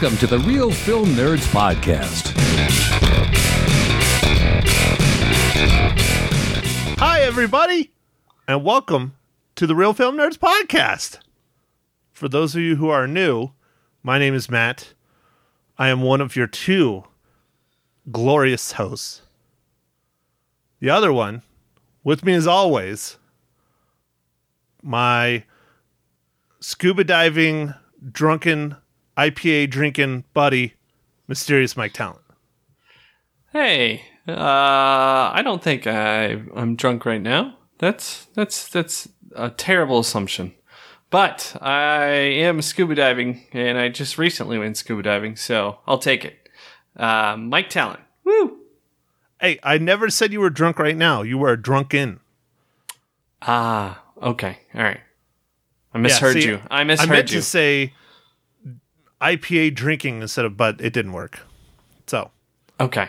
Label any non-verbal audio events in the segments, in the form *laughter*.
Welcome to the Real Film Nerds Podcast. Hi, everybody, and welcome to the Real Film Nerds Podcast. For those of you who are new, my name is Matt. I am one of your two glorious hosts. The other one, with me as always, my scuba diving, drunken, IPA drinking buddy, Mysterious Mike Talent. Hey, uh, I don't think I I'm drunk right now. That's that's that's a terrible assumption. But I am scuba diving, and I just recently went scuba diving, so I'll take it. Uh, Mike Talent, woo! Hey, I never said you were drunk right now. You were drunken. Ah, okay, all right. I misheard see, you. I misheard you. I meant you. to say IPA drinking instead of, but it didn't work. So, okay.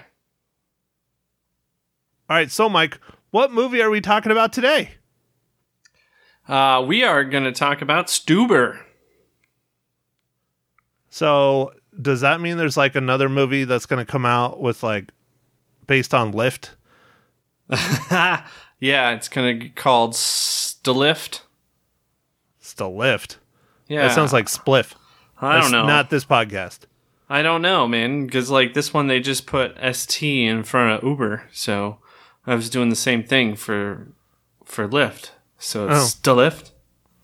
all right. So, Mike, what movie are we talking about today? Uh, we are going to talk about Stuber. So, does that mean there's like another movie that's going to come out with like based on Lift? *laughs* yeah, it's going to be called Stilift. Still Lift. Yeah, That sounds like Spliff. I That's don't know. Not this podcast. I don't know, man, because like this one they just put ST in front of Uber, so I was doing the same thing for for Lyft. So Oh. it's Stilift,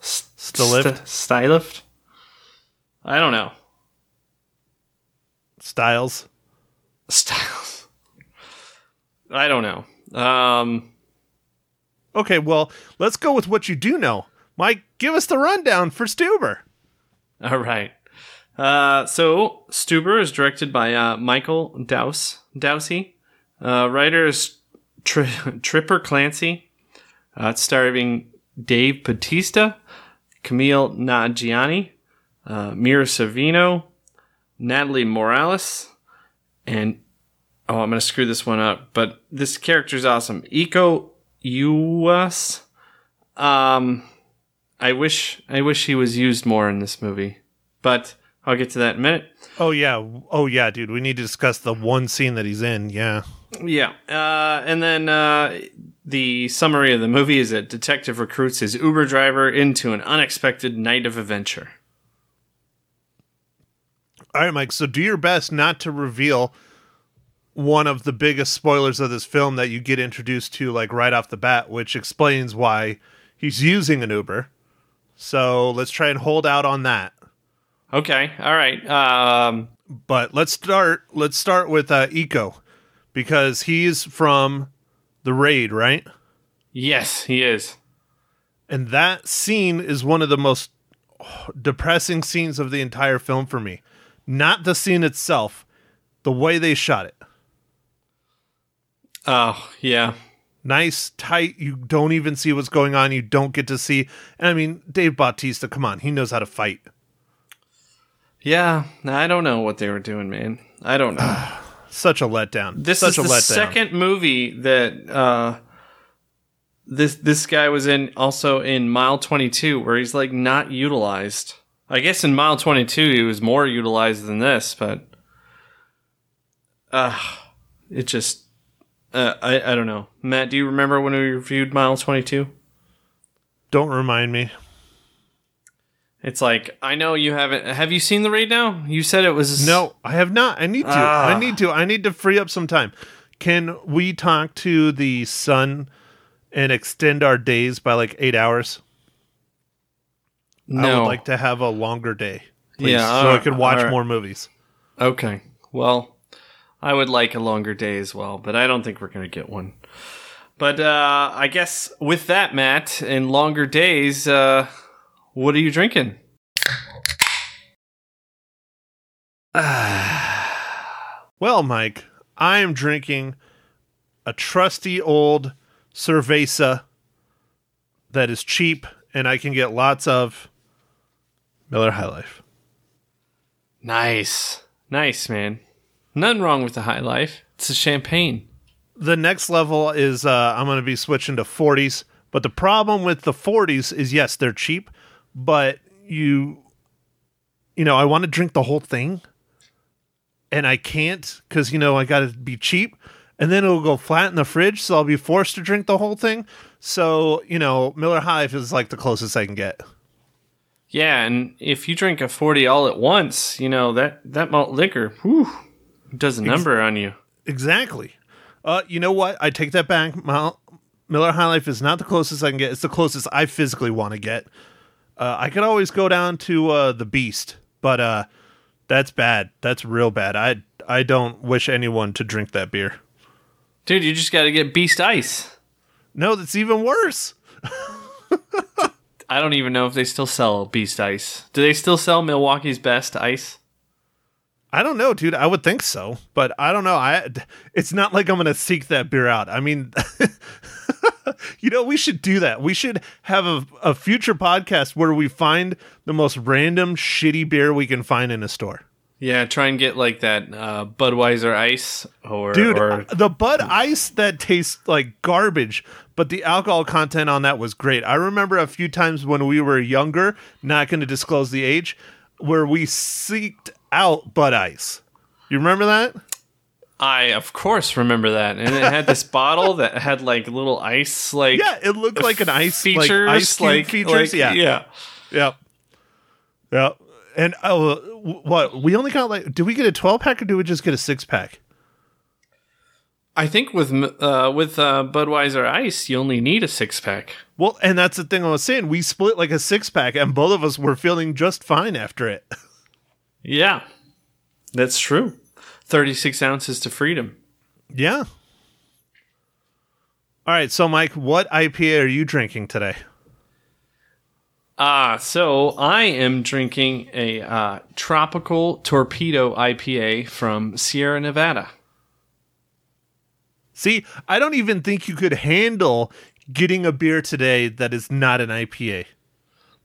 Stilift? Stylift. I don't know. Styles. Styles. *laughs* I don't know. Um, Okay, well, let's go with what you do know. Mike, give us the rundown for Stuber. all right. Uh, so Stuber is directed by uh, Michael Dowse. Dowsey. Uh, writer is Tri- *laughs* Tripper Clancy. Uh, it's starring Dave Bautista, Kumail Nanjiani, uh, Mira Sorvino, Natalie Morales, and oh, I'm gonna screw this one up, but this character's awesome. Iko Uwais. Um, I wish I wish he was used more in this movie, but I'll get to that in a minute. Oh yeah. Oh yeah, dude. We need to discuss the one scene that he's in. Yeah. Yeah. Uh, and then uh, the summary of the movie is that detective recruits his Uber driver into an unexpected night of adventure. All right, Mike. So do your best not to reveal one of the biggest spoilers of this film that you get introduced to, like right off the bat, which explains why he's using an Uber. So let's try and hold out on that. Okay. All right. Um, But let's start. Let's start with uh, Iko, because he's from the raid, right? yes, he is. And that scene is one of the most depressing scenes of the entire film for me. Not the scene itself, the way they shot it. Oh, yeah. nice, tight. You don't even see what's going on. You don't get to see. And I mean, Dave Bautista, come on, he knows how to fight. Yeah. I don't know what they were doing, man. I don't know. *sighs* Such a letdown. this Such is a the letdown. second movie that uh, this this guy was in also in Mile 22 where he's like not utilized. I guess in Mile 22 he was more utilized than this, but uh it just uh, I I don't know. Matt, do you remember when we reviewed Mile 22? Don't remind me. It's like I know you haven't. Have you seen the raid now? You said it was No, I have not. I need to. Ah. I need to. I need to free up some time. Can we talk to the sun and extend our days by like eight hours? I would like to have a longer day. Please, Yeah, so I could watch alright. more movies. Okay. Well, I would like a longer day as well, but I don't think we're going to get one. But uh, I guess with that, Matt, in longer days, uh, what are you drinking? *sighs* Well, Mike, I am drinking a trusty old cerveza that is cheap and I can get lots of Miller High Life. Nice. Nice, man. Nothing wrong with the high life. It's a champagne. The next level is uh, I'm going to be switching to 40s, but the problem with the 40s is yes, they're cheap, but you you know, I want to drink the whole thing. And I can't because you know I got to be cheap, and then it'll go flat in the fridge, so I'll be forced to drink the whole thing. So you know, Miller High Life is like the closest I can get. Yeah, and if you drink a 40 all at once, you know, that, that malt liquor, whew, does a number on you. Exactly. Uh, you know what? I take that back. Mil- Miller High Life is not the closest I can get. It's the closest I physically want to get. Uh, I could always go down to uh, the Beast, but uh, that's bad. That's real bad. I I don't wish anyone to drink that beer. Dude, you just got to get Beast Ice. No, that's even worse. *laughs* I don't even know if they still sell Beast Ice. Do they still sell Milwaukee's Best Ice? I don't know, dude. I would think so, but I don't know. I it's not like I'm going to seek that beer out. I mean, *laughs* *laughs* you know, we should do that. We should have a, a future podcast where we find the most random shitty beer we can find in a store. Yeah, try and get like that uh, Budweiser Ice or Dude, or the Bud Ice that tastes like garbage, but the alcohol content on that was great. I remember a few times when we were younger, not going to disclose the age, where we seeked out Bud Ice. You remember that? I of course remember that, and it had this bottle that had like little ice, like Yeah, it looked like an ice features, like ice cube like features. like- yeah, yeah. Yep. Yep. And oh, what? We only got like, did we get a 12 pack or do we just get a six pack? I think with uh, with uh, Budweiser Ice, you only need a six pack. Well, and that's the thing I was saying. We split like a six pack and both of us were feeling just fine after it. Yeah, that's true. Thirty six ounces to freedom. yeah. All right. So, Mike, what IPA are you drinking today? Ah, so I am drinking a uh, tropical torpedo IPA from Sierra Nevada. See, I don't even think you could handle getting a beer today that is not an IPA.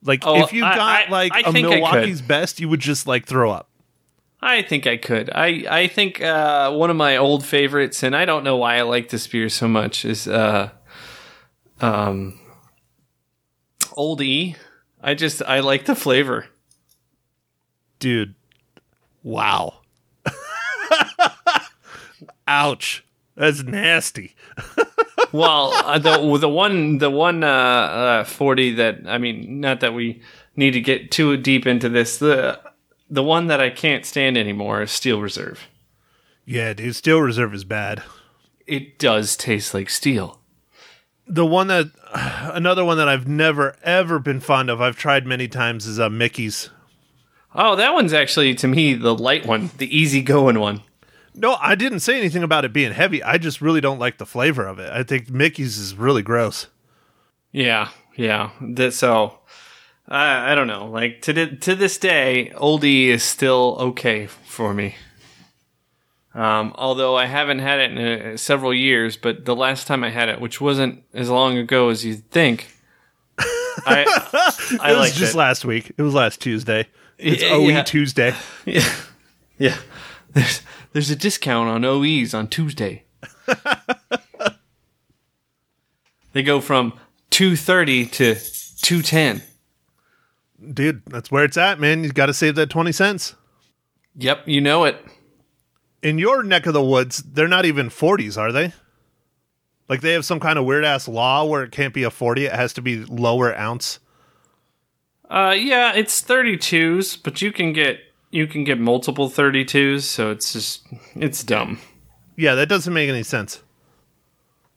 Like, Oh, if you got I- like I a think I could. Milwaukee's best, you would just like throw up. I think I could. I I think uh, one of my old favorites, and I don't know why I like this beer so much, is uh, um, Old E. I just I like the flavor. dude wow *laughs* ouch that's nasty *laughs* Well, uh, the the one the one uh, uh, forty that I mean, not that we need to get too deep into this. The the one that I can't stand anymore is Steel Reserve. yeah dude steel reserve is bad It does taste like steel. the one that *sighs* another one that i've never ever been fond of i've tried many times is uh mickey's Oh, that one's actually to me the light one, the easy going one. no i didn't say anything about it being heavy i just really don't like the flavor of it i think mickey's is really gross Yeah, yeah. That so. I I don't know. Like to the, to this day, oldie is still okay for me. Um, although I haven't had it in uh, several years, but the last time I had it, which wasn't as long ago as you'd think, I *laughs* I it was just it. last week it was last tuesday it's Yeah, oe yeah. tuesday *laughs* yeah, yeah. There's there's a discount on OEs on Tuesday. *laughs* they go from two thirty to two ten. Dude that's where it's at man you gotta save that 20 cents Yep, you know it. in your neck of the woods, they're not even 40s, are they? Like they have some kind of weird ass law where it can't be a 40, it has to be lower ounce. Uh, yeah, it's 32s, but you can get you can get multiple 32s, so it's just it's dumb. Yeah, that doesn't make any sense.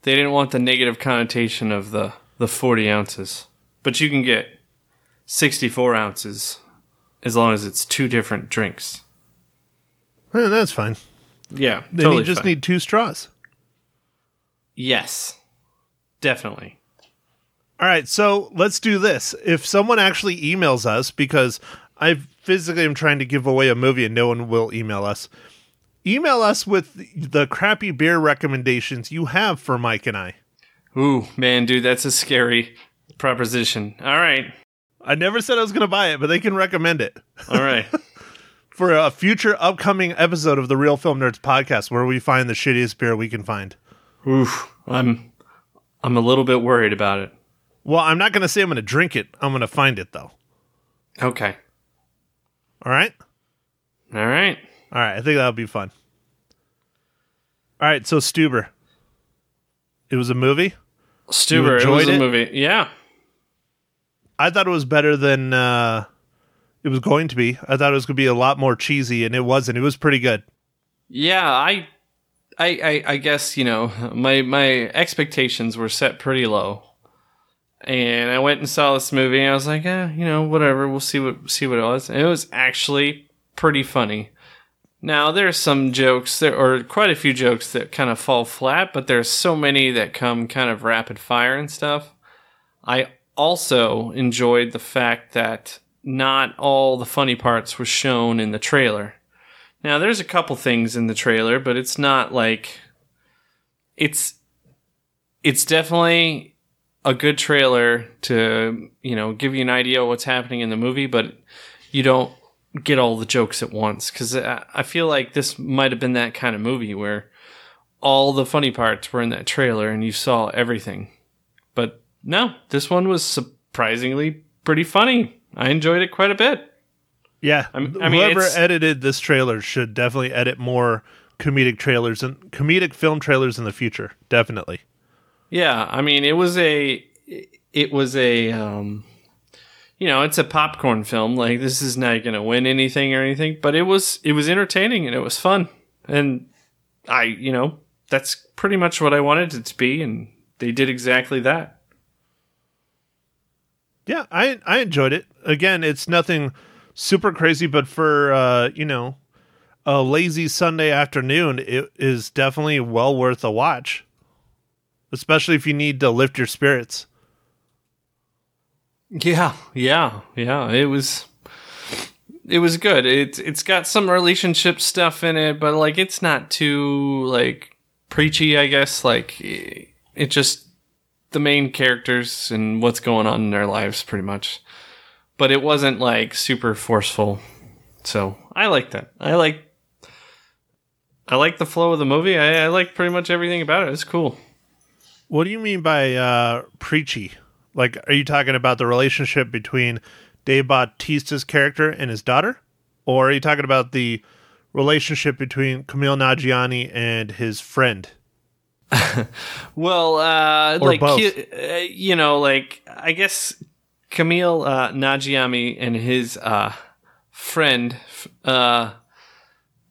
They didn't want the negative connotation of the the 40 ounces, but you can get 64 ounces as long as it's two different drinks. Eh, that's fine. Yeah, Then totally you just fine. need two straws. yes, definitely. All right, so let's do this. If someone actually emails us, because I physically am trying to give away a movie and no one will email us, email us with the crappy beer recommendations you have for Mike and I. Ooh, man, dude, that's a scary proposition. All right, I never said I was going to buy it, but they can recommend it. all right. *laughs* for a future upcoming episode of the Real Film Nerds podcast where we find the shittiest beer we can find. Oof, I'm I'm a little bit worried about it. Well, I'm not going to say I'm going to drink it. I'm going to find it though. Okay, All right? all right. All right, I think that'll be fun. All right, so Stuber. It was a movie. Stuber, it was a it? movie. Yeah. I thought it was better than uh, it was going to be. I thought it was going to be a lot more cheesy, and it wasn't. It was pretty good. Yeah, I, I, I, I guess you know my my expectations were set pretty low, and I went and saw this movie. and I was like, eh, you know, whatever. We'll see what see what it was. And it was actually pretty funny. Now there's some jokes there, or quite a few jokes that kind of fall flat, but there's so many that come kind of rapid fire and stuff. I also enjoyed the fact that not all the funny parts were shown in the trailer. Now, there's a couple things in the trailer, but it's not like it's it's definitely a good trailer to you know give you an idea of what's happening in the movie, but you don't get all the jokes at once I I feel like this might have been that kind of movie where all the funny parts were in that trailer and you saw everything. No, this one was surprisingly pretty funny. I enjoyed it quite a bit. Yeah, I'm- I mean, whoever edited this trailer should definitely edit more comedic trailers and comedic film trailers in the future. Definitely. Yeah, I mean, it was a, it was a, um, you know, it's a popcorn film. Like this is not going to win anything or anything, but it was, it was entertaining and it was fun, and I, you know, that's pretty much what I wanted it to be, and they did exactly that. Yeah, I I enjoyed it. Again, it's nothing super crazy, but for uh, you know, a lazy Sunday afternoon, it is definitely well worth a watch. Especially if you need to lift your spirits. Yeah, yeah, yeah. It was it was good. It's it's got some relationship stuff in it, but like it's not too like preachy, I guess. Like it it just the main characters and what's going on in their lives pretty much. But it wasn't like super forceful. So, I like that. I like I like the flow of the movie. I, I like pretty much everything about it. It's cool. What do you mean by uh preachy? Like are you talking about the relationship between Dave Bautista's character and his daughter? Or are you talking about the relationship between Kumail Nagiani and his friend? *laughs* Well, uh, Or like uh, you know, like I guess Kumail uh, Nagiami and his uh, friend, uh,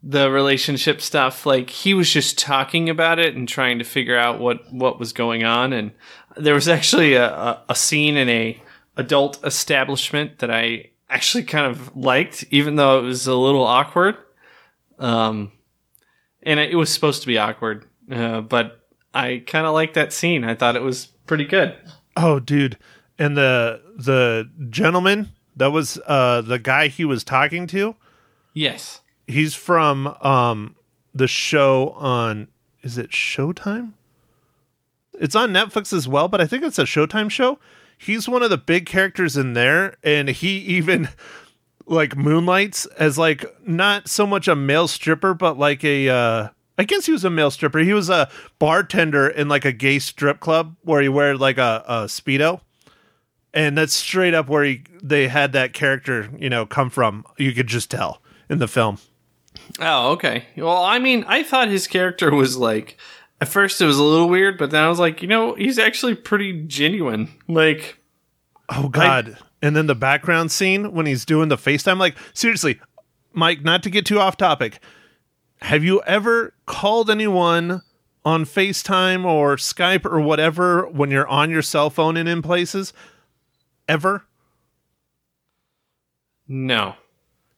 the relationship stuff. Like he was just talking about it and trying to figure out what what was going on. And there was actually a, a, a scene in a adult establishment that I actually kind of liked, even though it was a little awkward. Um, and it was supposed to be awkward, uh, but I kind of liked that scene. I thought it was pretty good. Oh, dude. And the the gentleman that was uh the guy he was talking to, Yes. he's from um the show on is it Showtime? It's on Netflix as well, but I think it's a Showtime show. He's one of the big characters in there and he *laughs* even like moonlights as like not so much a male stripper but like a uh I guess he was a male stripper. He was a bartender in like a gay strip club where he wear like a, a speedo, and that's straight up where he they had that character you know come from. You could just tell in the film. Oh, okay. Well, I mean, I thought his character was like at first it was a little weird, but then I was like, you know, he's actually pretty genuine. Like, Oh God! and then the background scene when he's doing the FaceTime. Like seriously, Mike. Not to get too off topic. Have you ever called anyone on FaceTime or Skype or whatever when you're on your cell phone and in places? Ever? no.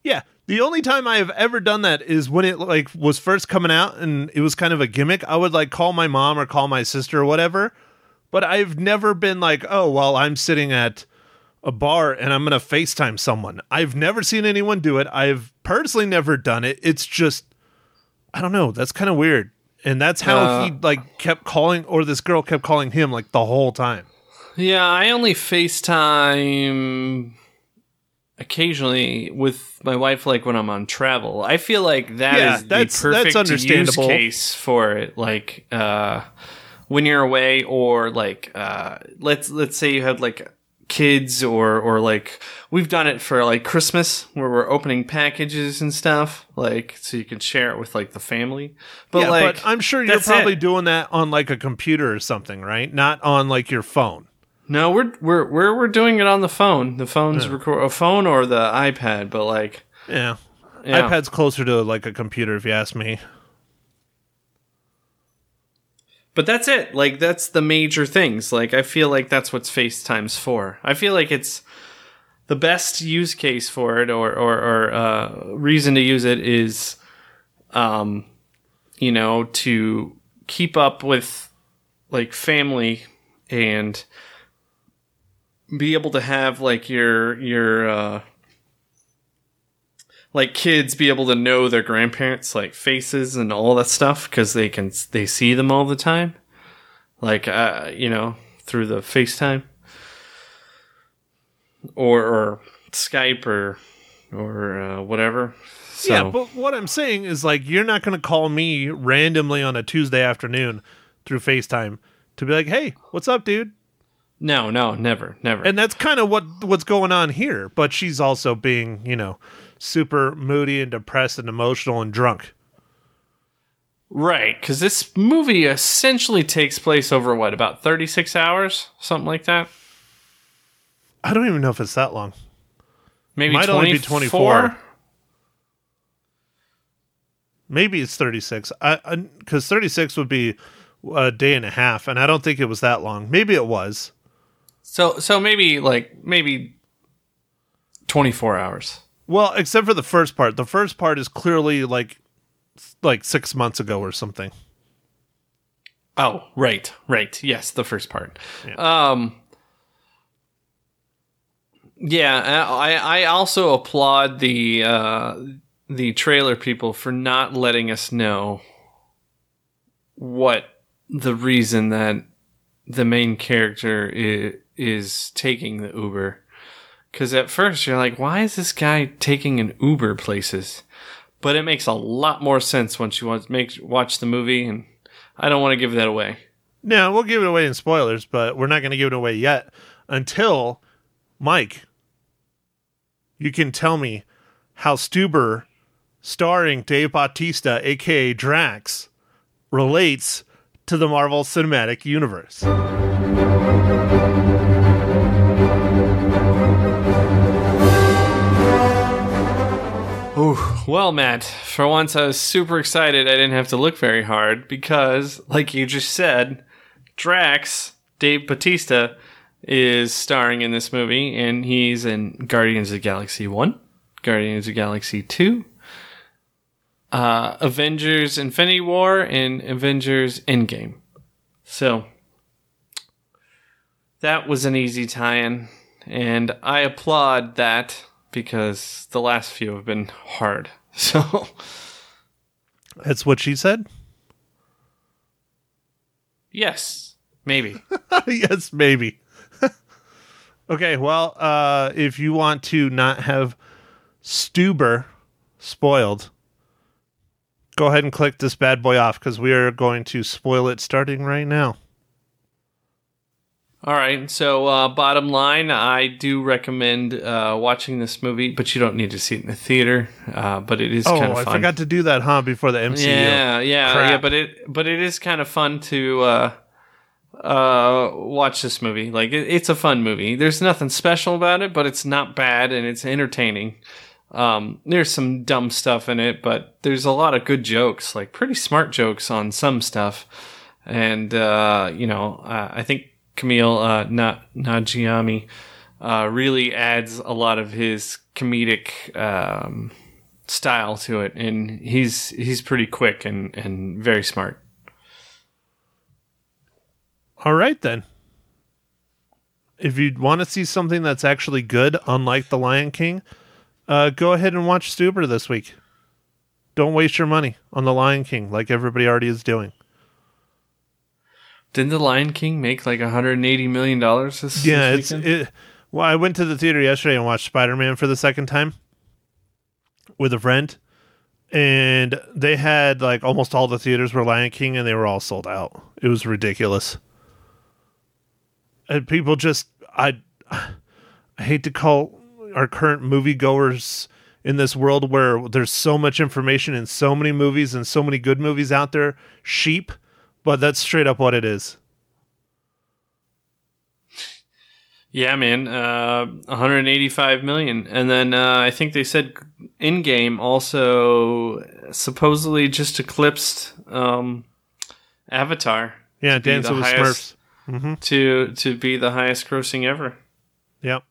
Yeah. The only time I have ever done that is when it like was first coming out and it was kind of a gimmick. I would like call my mom or call my sister or whatever. But I've never been like, oh, well, I'm sitting at a bar and I'm going to FaceTime someone. I've never seen anyone do it. I've personally never done it. It's just, I don't know. That's kind of weird. And that's how Uh, he like kept calling, or this girl kept calling him like the whole time. Yeah, I only FaceTime occasionally with my wife, like when I'm on travel. I feel like that is Yeah, the that's- perfect that's understandable. use case for it. Like uh, when you're away, or like uh, let's let's say you had like kids or or like we've done it for like Christmas where we're opening packages and stuff like so you can share it with like the family. But yeah, like but I'm sure you're probably it. doing that on like a computer or something, right? Not on like your phone. No, we're we're we're we're doing it on the phone. The phone's record a phone or the iPad, but like Yeah. yeah. iPad's closer to like a computer, if you ask me. But that's it. Like that's the major things. Like I feel like that's what's FaceTime's for. I feel like it's the best use case for it or or, or uh, reason to use it is, um, you know, to keep up with like family and be able to have like your your uh like kids be able to know their grandparents like faces and all that stuff because they can they see them all the time like uh you know through the facetime or or skype or or uh, whatever so Yeah, but what I'm saying is like you're not going to call me randomly on a Tuesday afternoon through FaceTime to be like, "Hey, what's up, dude?" no no never never And that's kind of what what's going on here. But she's also being, you know, super moody and depressed and emotional and drunk. right because this movie essentially takes place over what about 36 hours something like that I don't even know if it's that long. maybe it Might only be 24 24. Maybe it's 36. I because 36 would be a day and a half, and I don't think it was that long. Maybe it was. so so maybe like maybe 24 hours Well, except for the first part. The first part is clearly like like six months ago or something. Oh, right, right. Yes, the first part. Um Yeah, I I also applaud the uh the trailer people for not letting us know what the reason that the main character is, is taking the Uber. Cuz at first you're like, why is this guy taking an Uber places? But it makes a lot more sense once you watch make watch the movie and I don't want to give that away. No, we'll give it away in spoilers, but we're not going to give it away yet until Mike. You can tell me how Stuber, starring Dave Bautista, aka Drax, relates to the Marvel Cinematic Universe. Well, Matt, for once I was super excited I didn't have to look very hard because, like you just said, Drax, Dave Bautista, is starring in this movie, and he's in Guardians of Galaxy 1, Guardians of Galaxy 2, uh, Avengers Infinity War, and Avengers Endgame. So, that was an easy tie in, and I applaud that because the last few have been hard. *laughs* So, That's what she said? yes, maybe. *laughs* yes, maybe. *laughs* okay, well, uh, if you want to not have Stuber spoiled, go ahead and click this bad boy off because we are going to spoil it starting right now. All right. So, uh, bottom line, I do recommend uh, watching this movie, but you don't need to see it in the theater. Uh, but it is Oh, kind of fun. I fun. forgot to do that, huh? Before the MCU. Yeah, yeah, Crap. yeah. But it, but it is kind of fun to uh, uh, watch this movie. Like, it, it's a fun movie. There's nothing special about it, but it's not bad and it's entertaining. Um, there's some dumb stuff in it, but there's a lot of good jokes, like pretty smart jokes on some stuff. And uh, you know, uh, I think Kumail uh, Na- Nagiami uh, really adds a lot of his comedic um, style to it, and he's he's pretty quick and and very smart. All right, then. If you want to see something that's actually good, unlike The Lion King, uh, go ahead and watch Stuber this week. Don't waste your money on The Lion King like everybody already is doing. Didn't the Lion King make like 180 million dollars this? Yeah, this it's it. Well, I went to the theater yesterday and watched Spider Man for the second time with a friend, and they had like almost all the theaters were Lion King, and they were all sold out. It was ridiculous. And people just, I, I hate to call our current moviegoers in this world where there's so much information and so many movies and so many good movies out there sheep, but that's straight up what it is. Yeah, man. Uh, 185 million, and then uh, I think they said Endgame also supposedly just eclipsed um, Avatar. Yeah, the with highest- Smurfs. to to be the highest grossing ever. Yep.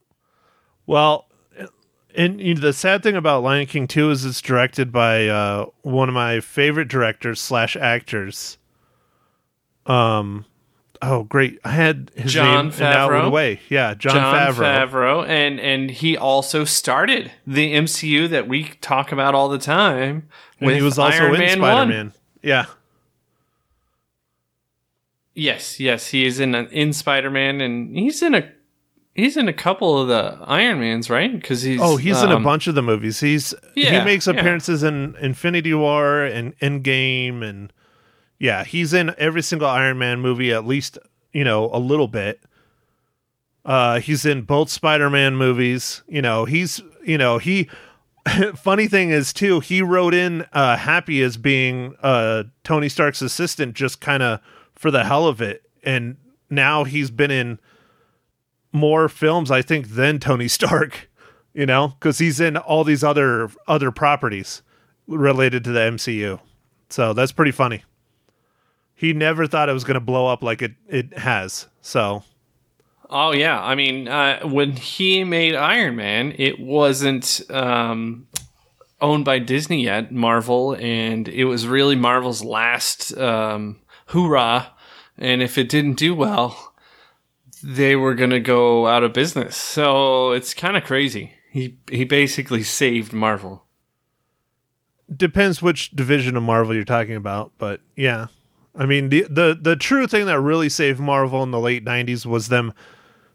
Well, and you know, the sad thing about Lion King 2 is it's directed by uh, one of my favorite directors slash actors. Um, oh great, I had his Jon name and now it went Favreau? away. Yeah, Jon, Jon Favreau. Favreau, and and he also started the MCU that we talk about all the time. And he was also Iron in Man Spider 1. Man. Yeah, Yes, yes, he is in a, in Spider Man, and he's in a he's in a couple of the Iron Mans, right? Because he's Oh, he's in a um, bunch of the movies. He's he Yeah, makes yeah. appearances in Infinity War and Endgame, and yeah, he's in every single Iron Man movie at least you know a little bit. Uh, he's in both Spider Man movies. You know, he's you know he. *laughs* funny thing is too, he wrote in uh, Happy as being uh, Tony Stark's assistant, just kind of for the hell of it, and now he's been in more films, I think, than Tony *laughs* Stark. You know, because he's in all these other other properties related to the MCU. So that's pretty funny. He never thought it was going to blow up like it it has. So Oh yeah, I mean, uh, when he made Iron Man, it wasn't um, owned by Disney yet, Marvel, and it was really Marvel's last um, hoorah. And if it didn't do well, they were gonna go out of business. So it's kind of crazy. He he basically saved Marvel. depends which division of Marvel you're talking about, but yeah. I mean the the the true thing that really saved Marvel in the late 90s was them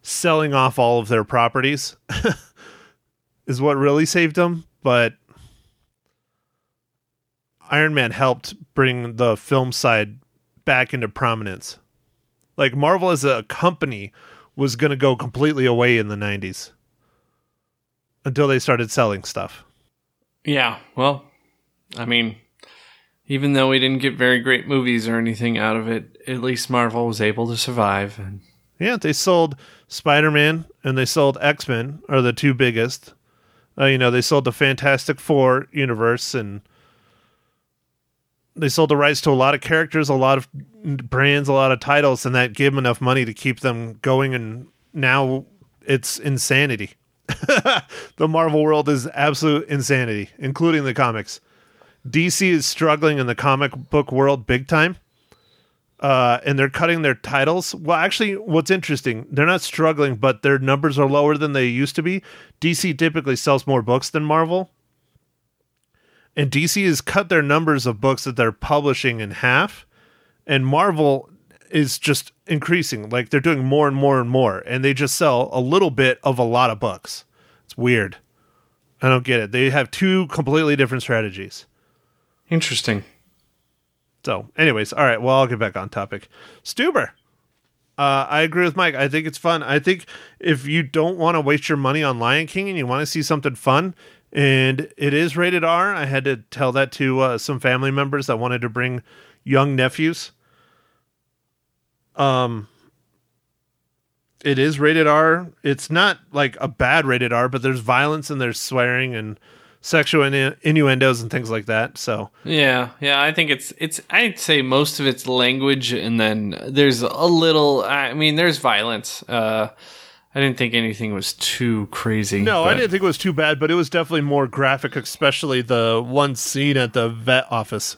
selling off all of their properties. *laughs* is what really saved them, but Iron Man helped bring the film side back into prominence. Like Marvel as a company was going to go completely away in the 90s until they started selling stuff. Yeah, well, I mean, even though we didn't get very great movies or anything out of it, at least Marvel was able to survive. And Yeah, they sold Spider Man and they sold X Men are the two biggest. Uh, you know, they sold the Fantastic Four universe and they sold the rights to a lot of characters, a lot of brands, a lot of titles, and that gave them enough money to keep them going. And now it's insanity. *laughs* the Marvel world is absolute insanity, including the comics. DC is struggling in the comic book world big time uh, and they're cutting their titles. Well, actually, what's interesting, they're not struggling, but their numbers are lower than they used to be. DC typically sells more books than Marvel, and DC has cut their numbers of books that they're publishing in half, and Marvel is just increasing. Like they're doing more and more and more, and they just sell a little bit of a lot of books. It's weird. I don't get it. They have two completely different strategies. Interesting. So, anyways, all right. Well, I'll get back on topic. Stuber. Uh, I agree with Mike. I think it's fun. I think if you don't want to waste your money on Lion King and you want to see something fun, and it is rated R, I had to tell that to uh, some family members that wanted to bring young nephews. Um, it is rated R. It's not like a bad rated R, but there's violence and there's swearing and sexual innu- innuendos and things like that. So, Yeah, yeah. I think it's it's. I'd say most of it's language, and then there's a little. I mean, there's violence. Uh, I didn't think anything was too crazy. No, I didn't think it was too bad, but it was definitely more graphic, especially the one scene at the vet office.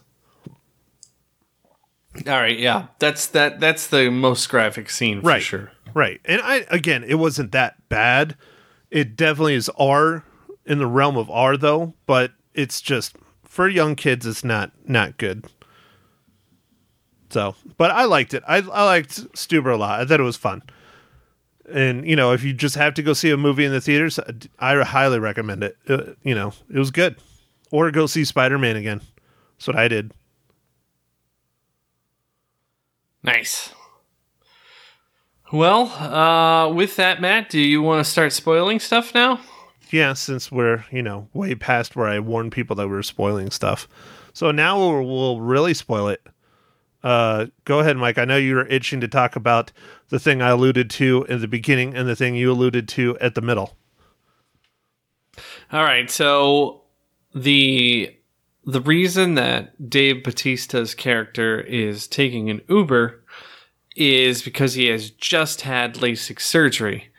All right, yeah. That's that. That's the most graphic scene for Right. sure. Right. And I again, it wasn't that bad. It definitely is R in the realm of R though, but it's just for young kids it's not not good. So, but I liked it. I I liked Stuber a lot. I thought it was fun. And you know, if you just have to go see a movie in the theaters, I highly recommend it. Uh, you know, it was good. Or go see Spider-Man again. That's what I did. Nice. Well, uh, with that, Matt, do you want to start spoiling stuff now? Yeah, since we're, you know, way past where I warned people that we were spoiling stuff. So now we'll, we'll really spoil it. Uh, go ahead, Mike. I know you were itching to talk about the thing I alluded to in the beginning and the thing you alluded to at the middle. All right. So the the reason that Dave Bautista's character is taking an Uber is because he has just had LASIK surgery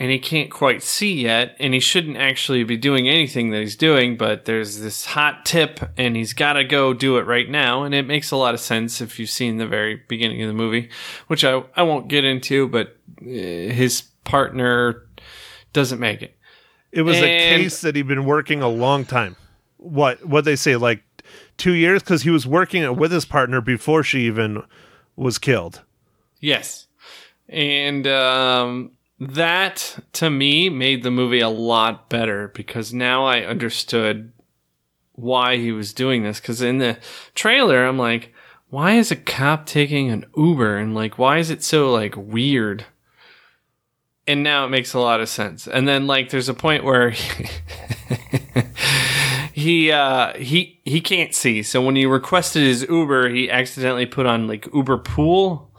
and he can't quite see yet and he shouldn't actually be doing anything that he's doing but there's this hot tip and he's got to go do it right now and it makes a lot of sense if you've seen the very beginning of the movie which I, I won't get into but uh, his partner doesn't make it It was a case that he'd been working a long time. What what they say like 2 years cuz he was working it with his partner before she even was killed. Yes. And um, that, to me, made the movie a lot better because now I understood why he was doing this. Because in the trailer, I'm like, why is a cop taking an Uber? And like, why is it so like weird? And now it makes a lot of sense. And then like, there's a point where *laughs* he uh he he can't see. So when he requested his Uber, he accidentally put on like Uber Pool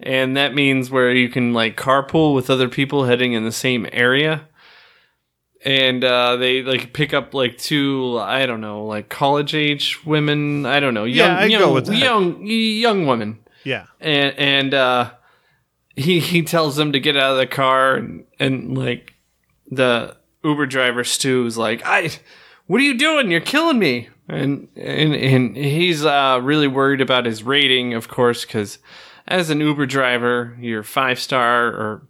and that means where you can like carpool with other people heading in the same area. And uh, they like pick up like two i don't know like college age women. I don't know. Young Yeah, I'd young, go with that. young young women Yeah. and and uh he he tells them to get out of the car and, and like the uber driver stu is like i what are you doing? You're killing me. And and and he's uh really worried about his rating of course because as an uber driver you're five star or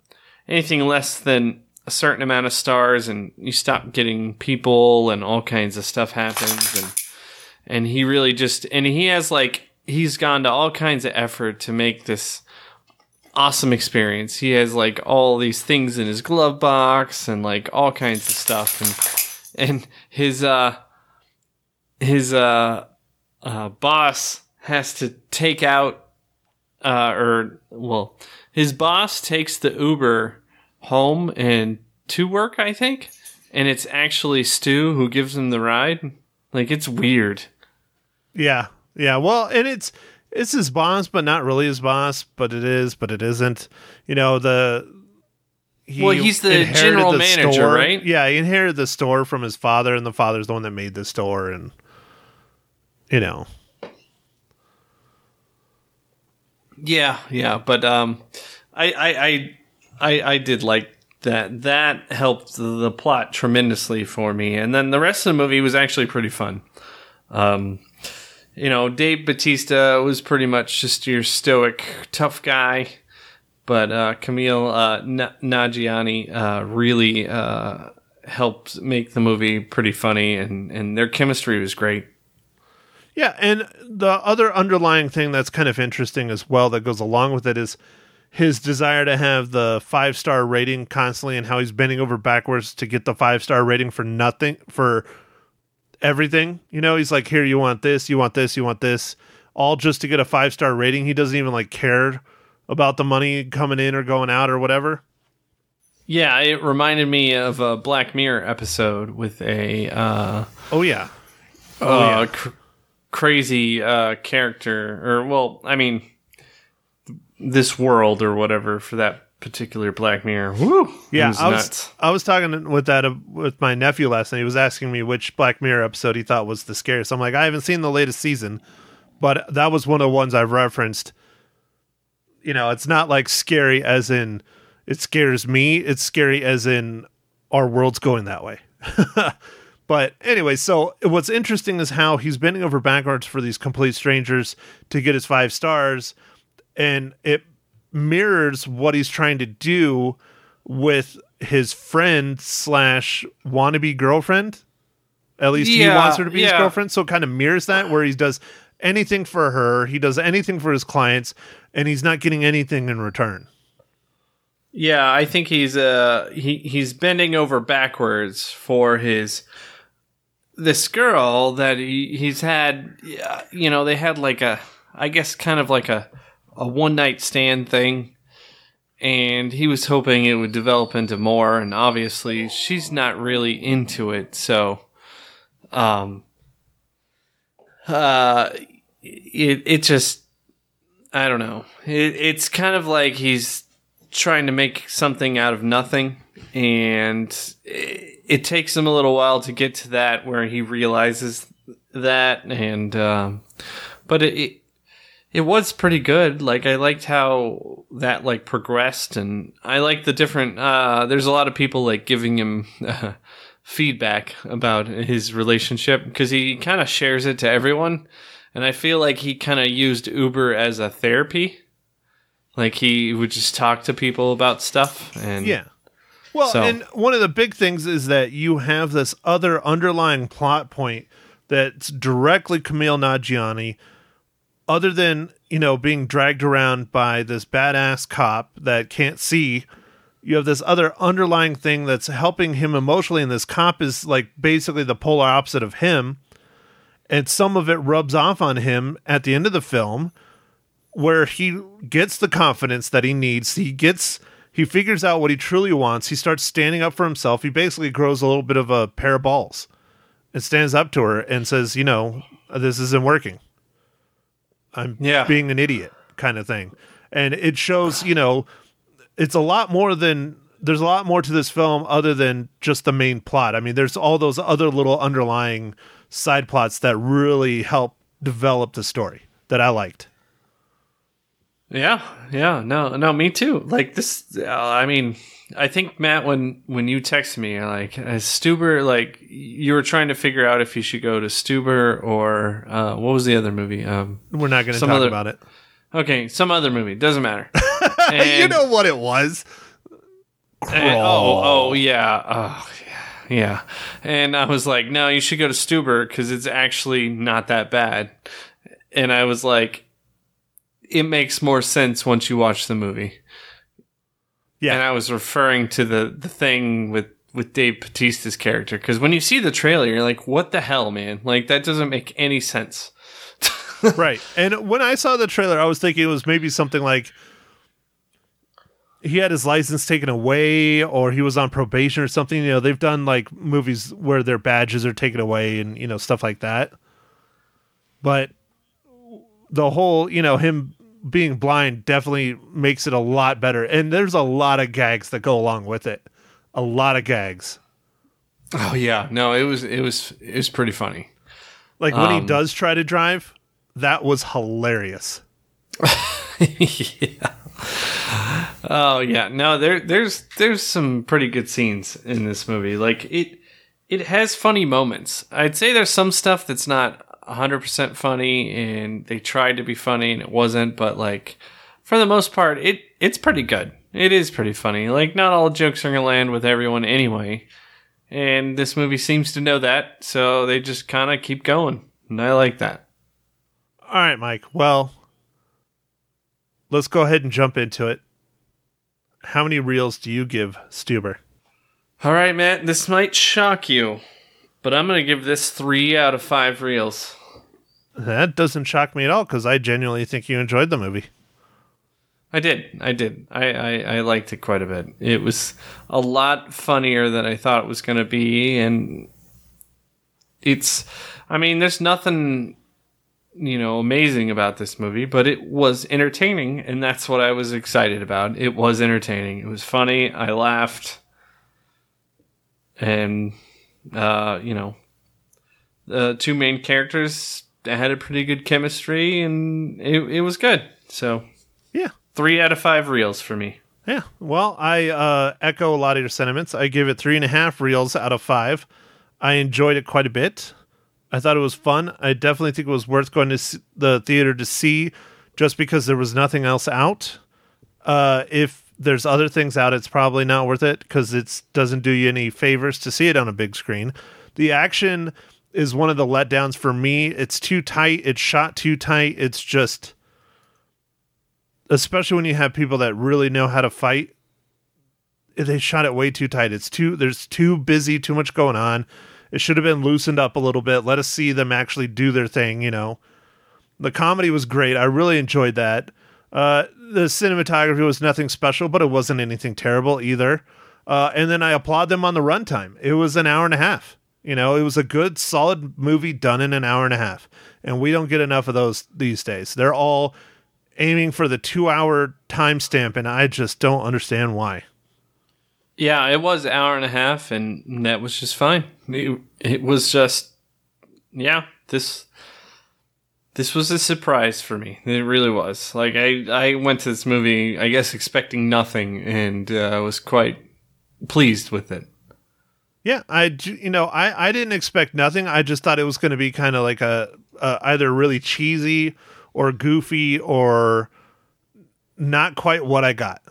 anything less than a certain amount of stars and you stop getting people and all kinds of stuff happens and and he really just and he has like he's gone to all kinds of effort to make this awesome experience. He has like all these things in his glove box and like all kinds of stuff and and his uh his uh uh boss has to take out uh or well his boss takes the Uber home and to work I think and it's actually Stu who gives him the ride. Like it's weird. Yeah, yeah. Well, and it's it's his boss, but not really his boss. But it is, but it isn't. You know the. He Well, he's the general the manager, store. right? Yeah, he inherited the store from his father, and the father's the one that made the store, and you know, Yeah, yeah, but um, I I I I, I did like that. That helped the plot tremendously for me, and then the rest of the movie was actually pretty fun. Um, you know, Dave Bautista was pretty much just your stoic, tough guy, but uh, Kumail uh, N- Nagiani uh, really uh, helped make the movie pretty funny, and and their chemistry was great. Yeah. And the other underlying thing that's kind of interesting as well that goes along with it is his desire to have the five star rating constantly, and how he's bending over backwards to get the five star rating for nothing for everything. You know, he's like, here, you want this, you want this, you want this, all just to get a five star rating. He doesn't even like care about the money coming in or going out or whatever. Yeah, it reminded me of a Black Mirror episode with a uh, Oh yeah, oh, yeah. cr- crazy uh, character, or well, I mean, this world or whatever for that particular Black Mirror. Woo! yeah. was I was nuts. I was talking with that uh, with my nephew last night. He was asking me which Black Mirror episode he thought was the scariest. I'm like, I haven't seen the latest season, but that was one of the ones I've referenced. You know, it's not like scary as in it scares me. It's scary as in our world's going that way. *laughs* but anyway, so what's interesting is how he's bending over backwards for these complete strangers to get his five stars, and it mirrors what he's trying to do with his friend slash wannabe girlfriend. At least he wants her to be his girlfriend, so it kind of mirrors that where he does anything for her, he does anything for his clients, and he's not getting anything in return. Yeah, I think he's uh he he's bending over backwards for his this girl that he he's had you know they had like a I guess kind of like a a one night stand thing. And he was hoping it would develop into more and obviously she's not really into it so um uh it it just i don't know. It, it's kind of like he's trying to make something out of nothing and it, it takes him a little while to get to that where he realizes that and um but it, it was pretty good. Like I liked how that like progressed, and I like the different. Uh, there's a lot of people like giving him uh, feedback about his relationship because he kind of shares it to everyone, and I feel like he kind of used Uber as a therapy. Like he would just talk to people about stuff, and Yeah. Well, So- and one of the big things is that you have this other underlying plot point that's directly Kumail Nanjiani, other than, you know, being dragged around by this badass cop that can't see. You have this other underlying thing that's helping him emotionally, and this cop is like basically the polar opposite of him. And some of it rubs off on him at the end of the film where he gets the confidence that he needs. He gets he figures out what he truly wants. He starts standing up for himself. He basically grows a little bit of a pair of balls and stands up to her and says, "You know, this isn't working. I'm Yeah. being an idiot," kind of thing. And it shows, you know, it's a lot more than there's a lot more to this film other than just the main plot. I mean, there's all those other little underlying side plots that really help develop the story that I liked. Yeah, yeah, no, no, me too. Like this, uh, I mean, I think Matt, when when you texted me, like uh, Stuber, like you were trying to figure out if you should go to Stuber or uh, what was the other movie? Um, We're not going to talk other- about it. okay, some other movie doesn't matter. *laughs* you know what it was. and- oh, oh, yeah, oh, yeah, yeah. And I was like, no, you should go to Stuber because it's actually not that bad. And I was like, it makes more sense once you watch the movie. Yeah. and I was referring to the the thing with with Dave Bautista's character because when you see the trailer, you're like, "What the hell, man? Like that doesn't make any sense." *laughs* right. And when I saw the trailer, I was thinking it was maybe something like he had his license taken away or he was on probation or something. You know, they've done like movies where their badges are taken away and, you know, stuff like that. But the whole, you know, him being blind definitely makes it a lot better. And there's a lot of gags that go along with it. A lot of gags. Oh yeah, no, it was it was it was pretty funny. Like when Um, he does try to drive, that was hilarious. *laughs* yeah. Oh yeah, no, there there's there's some pretty good scenes in this movie. Like it it has funny moments. I'd say there's some stuff that's not 100% funny and they tried to be funny and it wasn't, but like for the most part it it's pretty good. It is pretty funny. Like not all jokes are to land with everyone anyway. And this movie seems to know that, so they just kind of keep going. And I like that. All right, Mike. Well, let's go ahead and jump into it. How many reels do you give Stuber? All right, Matt, this might shock you, but I'm to give this 3 out of 5 reels. That doesn't shock me at all because I genuinely think you enjoyed the movie. I did. I did. I, I, I liked it quite a bit. It was a lot funnier than I thought it was going to be. And it's, I mean, there's nothing, you know, amazing about this movie, but it was entertaining. And that's what I was excited about. It was entertaining. It was funny. I laughed. And, uh, you know, the two main characters had a pretty good chemistry and it, it was good. So, Yeah. Three out of five reels for me. Yeah. Well, I uh, echo a lot of your sentiments. I give it three and a half reels out of five. I enjoyed it quite a bit. I thought it was fun. I definitely think it was worth going to the theater to see just because there was nothing else out. Uh, if there's other things out, it's probably not worth it because it doesn't do you any favors to see it on a big screen. The action is one of the letdowns for me. It's too tight. It's shot too tight. It's just especially when you have people that really know how to fight they shot it way too tight it's too there's too busy too much going on it should have been loosened up a little bit let us see them actually do their thing you know the comedy was great i really enjoyed that Uh, the cinematography was nothing special, but it wasn't anything terrible either. Uh, and then I applaud them on the runtime. It was an hour and a half. You know, it was a good, solid movie done in an hour and a half, and we don't get enough of those these days. They're all aiming for the two-hour timestamp, and I just don't understand why. Yeah, it was an hour and a half, and that was just fine. It, it was just, yeah, this this was a surprise for me. It really was. Like I, I went to this movie, I guess, expecting nothing, and uh, was quite pleased with it. Yeah, I you know I I didn't expect nothing. I just thought it was going to be kind of like a, a either really cheesy or goofy or not quite what I got.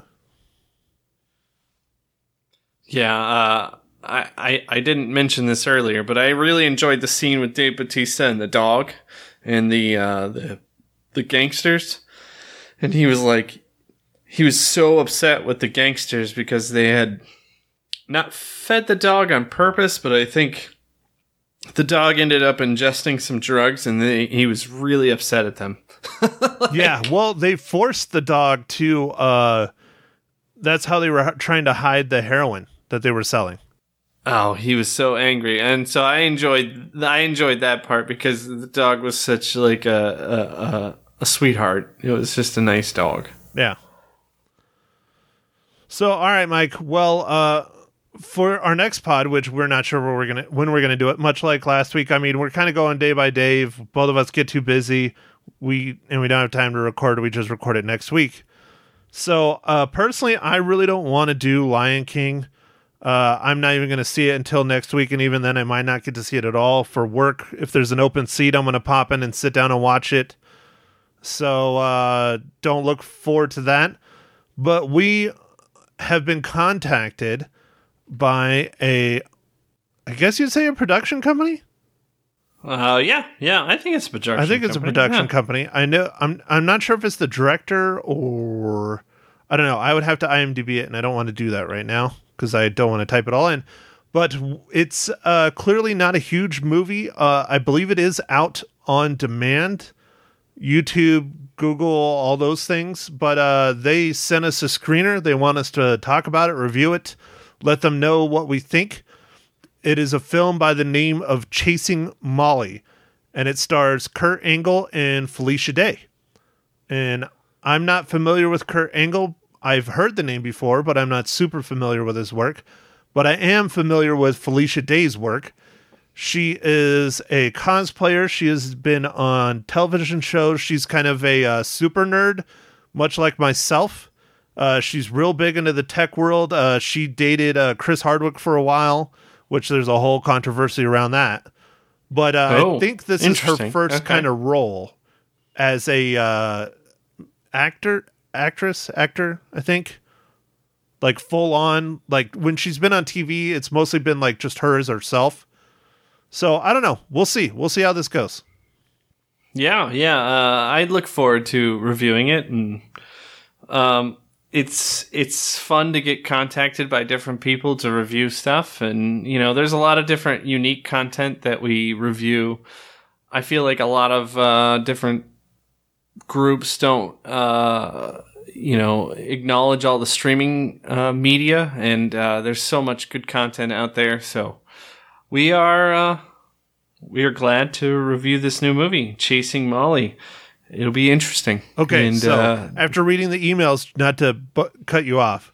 Yeah, uh, I, I I didn't mention this earlier, but I really enjoyed the scene with Dave Bautista and the dog and the uh, the the gangsters, and he was like, he was so upset with the gangsters because they had not fed the dog on purpose, but I think the dog ended up ingesting some drugs, and they, he was really upset at them. *laughs* yeah, well, they forced the dog to. uh That's how they were trying to hide the heroin that they were selling. Oh, he was so angry, and so I enjoyed I enjoyed that part because the dog was such like a a, a, a sweetheart. It was just a nice dog. Yeah. So, all right, Mike. Well, uh, for our next pod, which we're not sure where we're gonna when we're gonna do it, much like last week. I mean, we're kind of going day by day. If both of us get too busy, we and we don't have time to record. We just record it next week. So, uh, personally, I really don't want to do Lion King. Uh, I'm not even going to see it until next week, and even then, I might not get to see it at all for work. If there's an open seat, I'm going to pop in and sit down and watch it. So uh, don't look forward to that. But we have been contacted by a, I guess you'd say a production company. Uh, yeah, yeah. I think it's a production. I think it's a company, production yeah. company. I know. I'm. I'm not sure if it's the director or I don't know. I would have to IMDb it, and I don't want to do that right now because I don't want to type it all in. But it's uh, clearly not a huge movie. Uh, I believe it is out on demand, YouTube, Google, all those things. But uh, they sent us a screener. They want us to talk about it, review it, let them know what we think. It is a film by the name of Chasing Molly, and it stars Kurt Angle and Felicia Day. And I'm not familiar with Kurt Angle. I've heard the name before, but I'm not super familiar with his work. But I am familiar with Felicia Day's work. She is a cosplayer. She has been on television shows. She's kind of a uh, super nerd, much like myself. Uh, she's real big into the tech world. Uh, she dated uh, Chris Hardwick for a while, which there's a whole controversy around that. But uh, I Oh, think this is her first Okay. kind of role as a uh, actor, actress, actor. I think like full on. Like when she's been on TV, it's mostly been like just her as herself. So I don't know. We'll see. We'll see how this goes. Yeah, yeah. Uh, I look forward to reviewing it, and um, it's it's fun to get contacted by different people to review stuff, and you know, there's a lot of different unique content that we review. I feel like a lot of uh, different groups don't, uh, you know, acknowledge all the streaming uh, media, and uh, there's so much good content out there. So we are. Uh, we are glad to review this new movie, Chasing Molly. It'll be interesting. Okay, And, so uh, after reading the emails, not to bu- cut you off,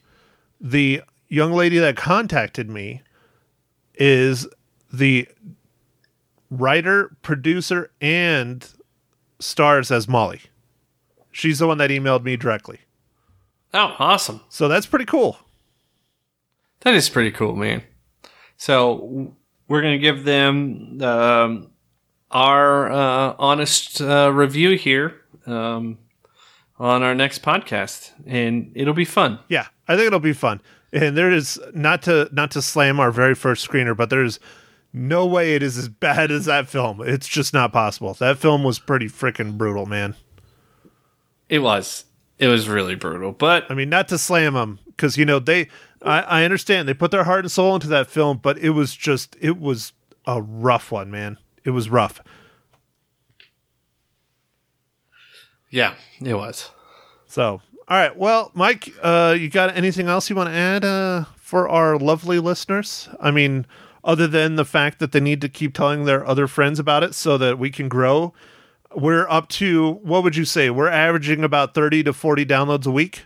the young lady that contacted me is the writer, producer, and stars as Molly. She's the one that emailed me directly. oh, awesome! So that's pretty cool. That is pretty cool, man. So we're gonna give them um, our uh, honest uh, review here um, on our next podcast, and it'll be fun. Yeah, I think it'll be fun. And there is not to not to slam our very first screener, but there's no way it is as bad as that film. It's just not possible. That film was pretty freaking brutal, man. It was. It was really brutal, but I mean, not to slam them because you know they. I, I understand they put their heart and soul into that film, but it was just it was a rough one, man. It was rough. yeah, it was. So, all right. Well, Mike, uh, you got anything else you want to add uh, for our lovely listeners? I mean, other than the fact that they need to keep telling their other friends about it so that we can grow. We're up to what would you say? We're averaging about thirty to forty downloads a week.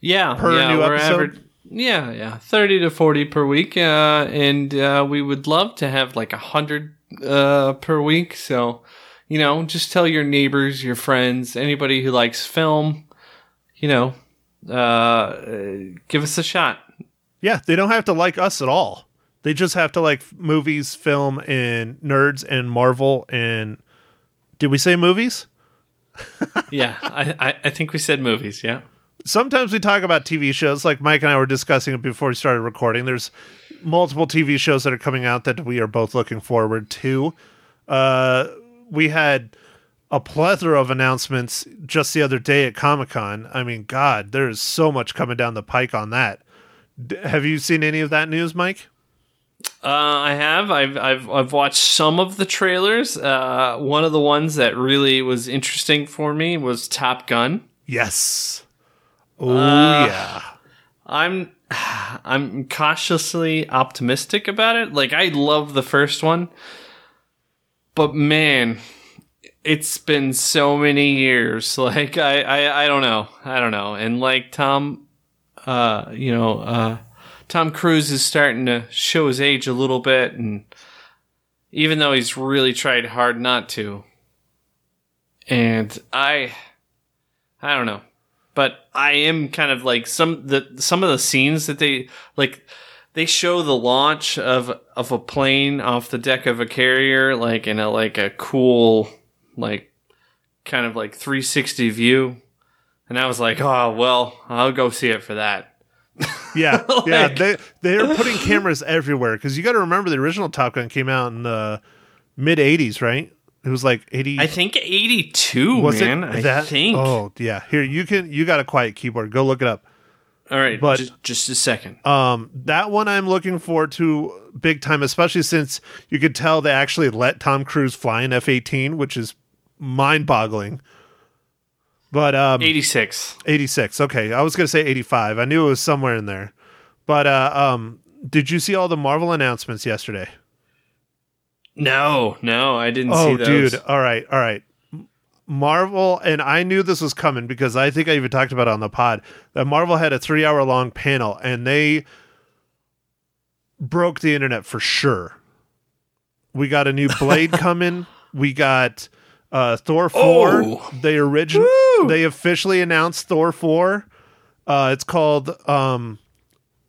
Yeah, Per yeah, new episode? aver- yeah, yeah, thirty to forty per week, uh, and uh, we would love to have like a hundred uh, per week. So, you know, just tell your neighbors, your friends, anybody who likes film, you know, uh, give us a shot. Yeah, they don't have to like us at all. They just have to like movies, film, and nerds and Marvel and did we say movies? *laughs* Yeah, I, I, I think we said movies. Yeah. Sometimes we talk about TV shows, like Mike and I were discussing it before we started recording. There's multiple TV shows that are coming out that we are both looking forward to. Uh, we had a plethora of announcements just the other day at Comic Con. I mean, God, there is so much coming down the pike on that. D- have you seen any of that news, Mike? Uh, I have. I've, I've I've watched some of the trailers. Uh, one of the ones that really was interesting for me was Top Gun. Yes. Oh Uh, yeah. I'm I'm cautiously optimistic about it. Like I love the first one. But man, it's been so many years. *laughs* Like I I, I don't know. I don't know. And like Tom uh you know, uh Tom Cruise is starting to show his age a little bit and even though he's really tried hard not to. And I I don't know but I am kind of like some the some of the scenes that they like they show the launch of of a plane off the deck of a carrier like in a like a cool like kind of like 360 view and I was like oh well I'll go see it for that *laughs* Yeah, *laughs* yeah. They they're putting cameras everywhere because you got to remember the original Top Gun came out in the mid '80s, right? It was like '80. I think 82 was man it I that? think Oh yeah. Here you can you got a quiet keyboard. Go look it up. all right but- just, just a second Um, that one I'm looking forward to big time, especially since you could tell they actually let Tom Cruise fly an F-18, which is mind-boggling. But um, 86 86. Okay, I was gonna say 85. I knew it was somewhere in there. But uh, um, did you see all the Marvel announcements yesterday? No no I didn't Oh, see those dude! All right, all right. Marvel, and I knew this was coming because I think I even talked about it on the pod that Marvel had a three-hour-long panel, and they broke the internet for sure. We got a new *laughs* Blade coming. We got uh, Thor four. Oh. They origin. They officially announced Thor four. Uh, it's called um,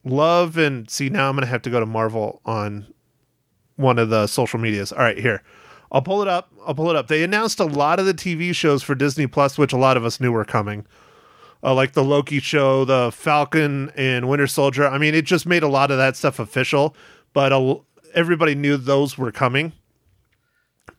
Love and see now I'm gonna have to go to Marvel on one of the social medias. All right, here. I'll pull it up. I'll pull it up. They announced a lot of the TV shows for Disney Plus, which a lot of us knew were coming. Uh, like the Loki show, the Falcon and Winter Soldier. I mean, it just made a lot of that stuff official, but everybody knew those were coming.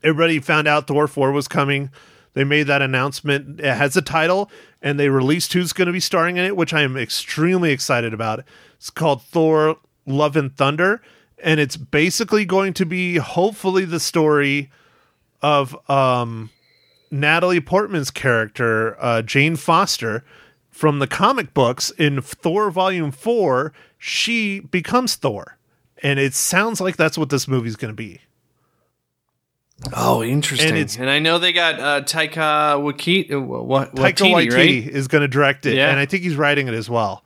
Everybody found out Thor 4 was coming. They made that announcement. It has a title, and they released who's going to be starring in it, which I am extremely excited about. It's called Thor Love and Thunder, and it's basically going to be hopefully the story of um, Natalie Portman's character, uh, Jane Foster, from the comic books in Thor Volume 4. She becomes Thor, and it sounds like that's what this movie's going to be. Oh, interesting. And And, I know they got uh, Taika Waititi, uh, what, Taika Waititi, Waititi right? is going to direct it, Yeah. and I think he's writing it as well.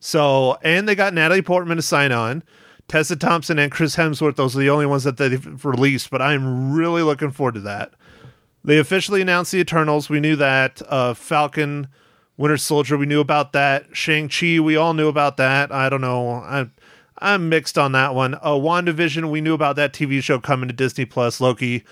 So, and they got Natalie Portman to sign on. Tessa Thompson and Chris Hemsworth; those are the only ones that they've released. But I'm really looking forward to that. They officially announced the Eternals. We knew that. Uh, Falcon, Winter Soldier. We knew about that. Shang Chi. We all knew about that. I don't know. I, I'm mixed on that one. Uh, WandaVision. We knew about that TV show coming to Disney Plus. Loki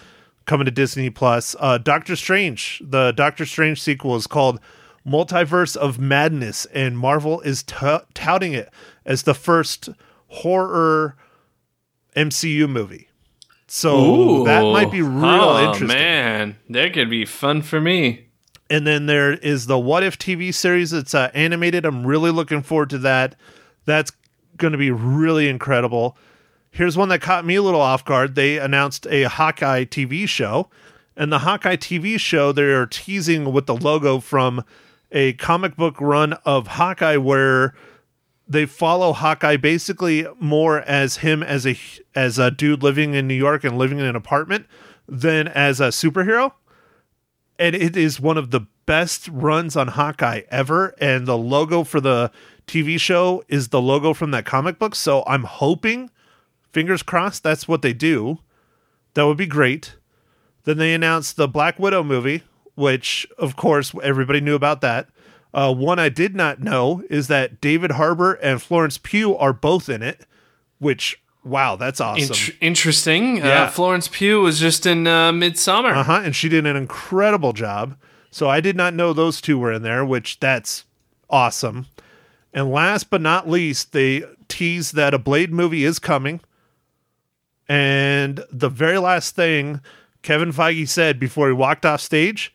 coming to Disney Plus. Uh, Doctor Strange. The Doctor Strange sequel is called Multiverse of Madness, and Marvel is t- touting it as the first horror MCU movie. So that might be real oh, interesting. man, that could be fun for me. And then there is the What If TV series. It's uh, animated. I'm really looking forward to that. That's going to be really incredible. Here's one that caught me a little off guard. They announced a Hawkeye TV show, and the Hawkeye TV show they're teasing with the logo from a comic book run of Hawkeye where they follow Hawkeye basically more as him as a as a dude living in New York and living in an apartment than as a superhero. And it is one of the best runs on Hawkeye ever. And the logo for the TV show is the logo from that comic book. So I'm hoping, fingers crossed, that's what they do. That would be great. Then they announced the Black Widow movie, which, of course, everybody knew about that. Uh, one I did not know is that David Harbour and Florence Pugh are both in it, which, wow, that's awesome. Int- interesting. Yeah. Uh, Florence Pugh was just in uh, Midsommar. Uh huh. And she did an incredible job. So I did not know those two were in there, which that's awesome. And last but not least, they tease that a Blade movie is coming. And the very last thing Kevin Feige said before he walked off stage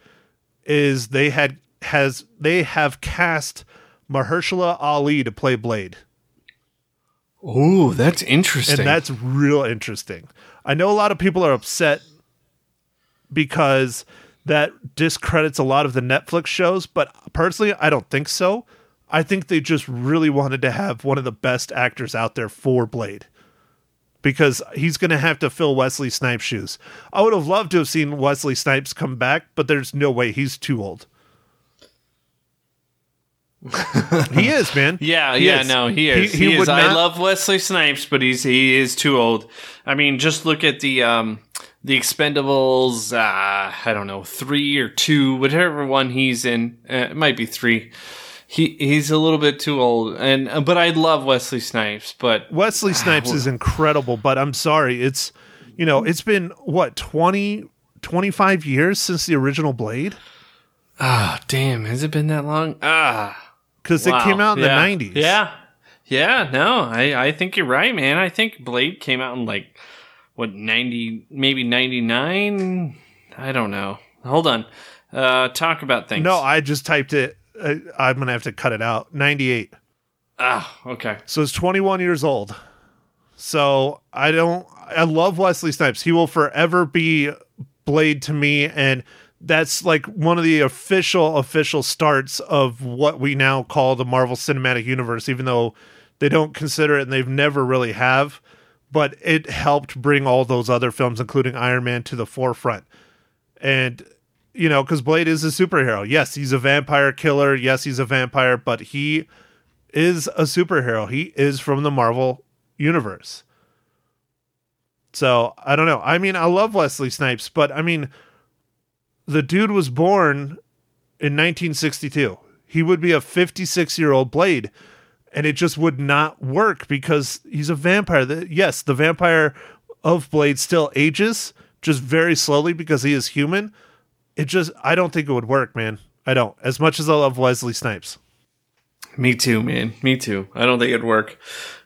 is they had has they have cast Mahershala Ali to play Blade. Ooh, that's interesting. And that's real interesting. I know a lot of people are upset because that discredits a lot of the Netflix shows, but personally, I don't think so. I think they just really wanted to have one of the best actors out there for Blade because he's going to have to fill Wesley Snipes' shoes. I would have loved to have seen Wesley Snipes come back, but there's no way. He's too old. *laughs* he is, man. Yeah, He yeah, is. no, he is. He- He, he is. I love Wesley Snipes, but he's he is too old. I mean, just look at the um the Expendables. Uh, I don't know, three or two, whatever one he's in. Uh, it might be three. He he's a little bit too old, and uh, but I love Wesley Snipes. But Wesley *sighs* Snipes is incredible, but I'm sorry. It's, you know, it's been what, 20, 25 years since the original Blade? ah, damn, has it been that long? Ah. Because Wow. it came out in Yeah. the 90s. Yeah. Yeah, no, I, I think you're right, man. I think Blade came out in like, what, 90, maybe 99? I don't know. Hold on. Uh, talk about things. No, I just typed it. Uh, I'm going to have to cut it out. 98. Ah, okay. So it's 21 years old. So I don't, I love Wesley Snipes. He will forever be Blade to me. And that's like one of the official, official starts of what we now call the Marvel Cinematic Universe, even though they don't consider it and they've never really have. But it helped bring all those other films, including Iron Man, to the forefront. And you know, because Blade is a superhero. Yes, he's a vampire killer. Yes, he's a vampire, but he is a superhero. He is from the Marvel universe. So I don't know. I mean, I love Wesley Snipes, but I mean, the dude was born in 1962. He would be a 56 year old Blade, and it just would not work because he's a vampire. Yes, the vampire of Blade still ages, just very slowly because he is human. It just, I don't think it would work, man. I don't. As much as I love Wesley Snipes. Me too, man. Me too. I don't think it'd work.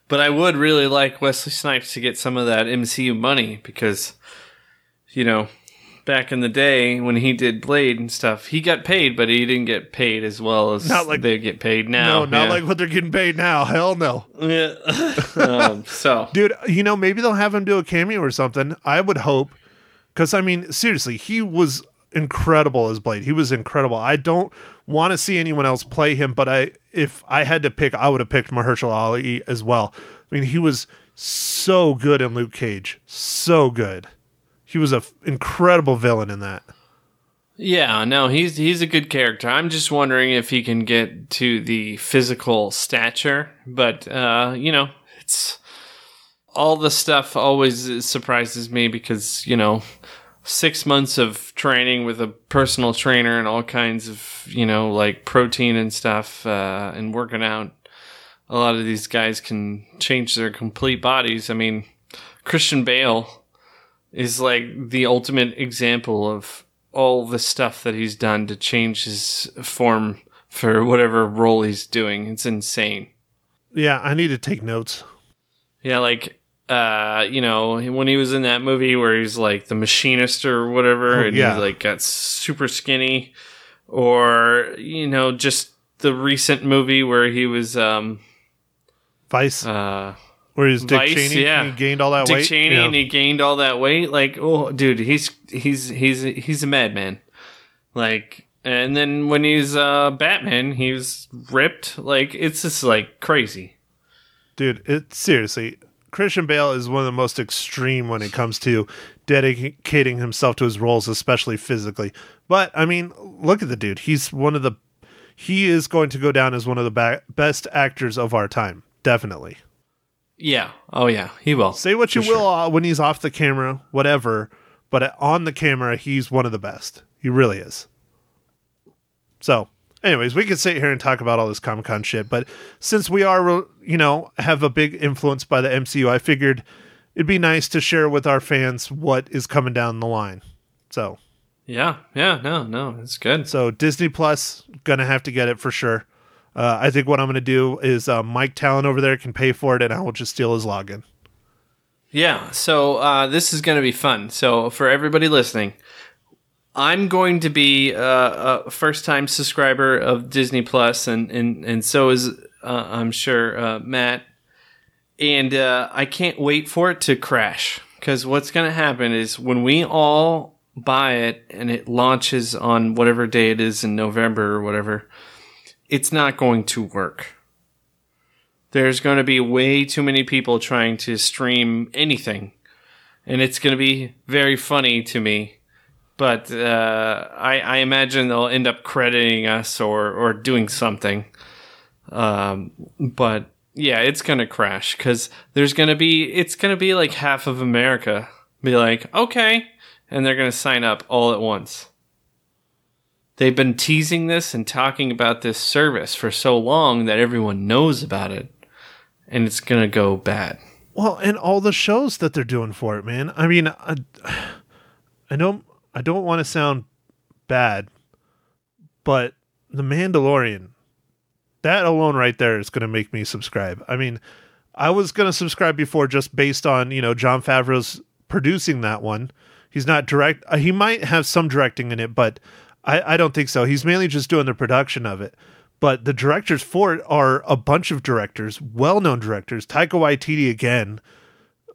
But I would really like Wesley Snipes to get some of that MCU money because, you know, back in the day when he did Blade and stuff, he got paid, but he didn't get paid as well as Not like- they get paid now. No, not Yeah. like what they're getting paid now. Hell no. Yeah. *laughs* um, so *laughs* Dude, you know, maybe they'll have him do a cameo or something. I would hope. Because, I mean, seriously, he was incredible as Blade. He was incredible. I don't want to see anyone else play him, but I, if I had to pick, I would have picked Mahershala Ali as well. I mean, he was so good in Luke Cage. So good. He was an incredible villain in that. yeah, no, he's he's a good character. I'm just wondering if he can get to the physical stature, but uh, you know, it's all the stuff always surprises me because you know six months of training with a personal trainer and all kinds of you know like protein and stuff uh, and working out a lot of these guys can change their complete bodies i mean christian bale is like the ultimate example of all the stuff that he's done to change his form for whatever role he's doing it's insane Yeah, I need to take notes. yeah, like uh, you know, when he was in that movie where he's like the machinist or whatever, Oh, and yeah. he like got super skinny, or you know, just the recent movie where he was um Vice, uh where he's Dick Vice, Cheney. yeah. and He gained all that Dick weight. Cheney, Yeah. and he gained all that weight. Like, oh, dude, he's he's he's he's a madman. Like, And then when he's uh, Batman, he's ripped. Like it's just like crazy. dude it seriously christian bale is one of the most extreme when it comes to dedicating himself to his roles especially physically but i mean look at the dude he's one of the he is going to go down as one of the ba- best actors of our time definitely Yeah. Oh yeah, he will. say what you will uh, when he's off the camera whatever but on the camera he's one of the best he really is so anyways we could sit here and talk about all this comic-con shit but since we are you know have a big influence by the mcu i figured it'd be nice to share with our fans what is coming down the line so Yeah. Yeah. No. No. It's good. so disney plus gonna have to get it for sure uh, i think what i'm gonna do is uh, mike talon over there can pay for it and i will just steal his login Yeah, so uh, this is going to be fun. So for everybody listening, I'm going to be uh, a first-time subscriber of Disney Plus, and and and so is uh, I'm sure uh, Matt. And I can't wait for it to crash because what's going to happen is when we all buy it and it launches on whatever day it is in November or whatever, it's not going to work. There's going to be way too many people trying to stream anything and it's going to be very funny to me. But uh, I, I imagine they'll end up crediting us or, or doing something. Um, but yeah it's going to crash because there's going to be it's going to be like half of america be like okay and they're going to sign up all at once they've been teasing this and talking about this service for so long that everyone knows about it and it's gonna go bad. Well, and all the shows that they're doing for it, man. I mean, I, *sighs* I don't, I don't want to sound bad, but The Mandalorian, that alone right there is going to make me subscribe. I mean, I was going to subscribe before just based on you know Jon Favreau's producing that one. He's not direct. uh, He might have some directing in it, but I, I don't think so. He's mainly just doing the production of it. But the directors for it are a bunch of directors, well-known directors. Taika Waititi again.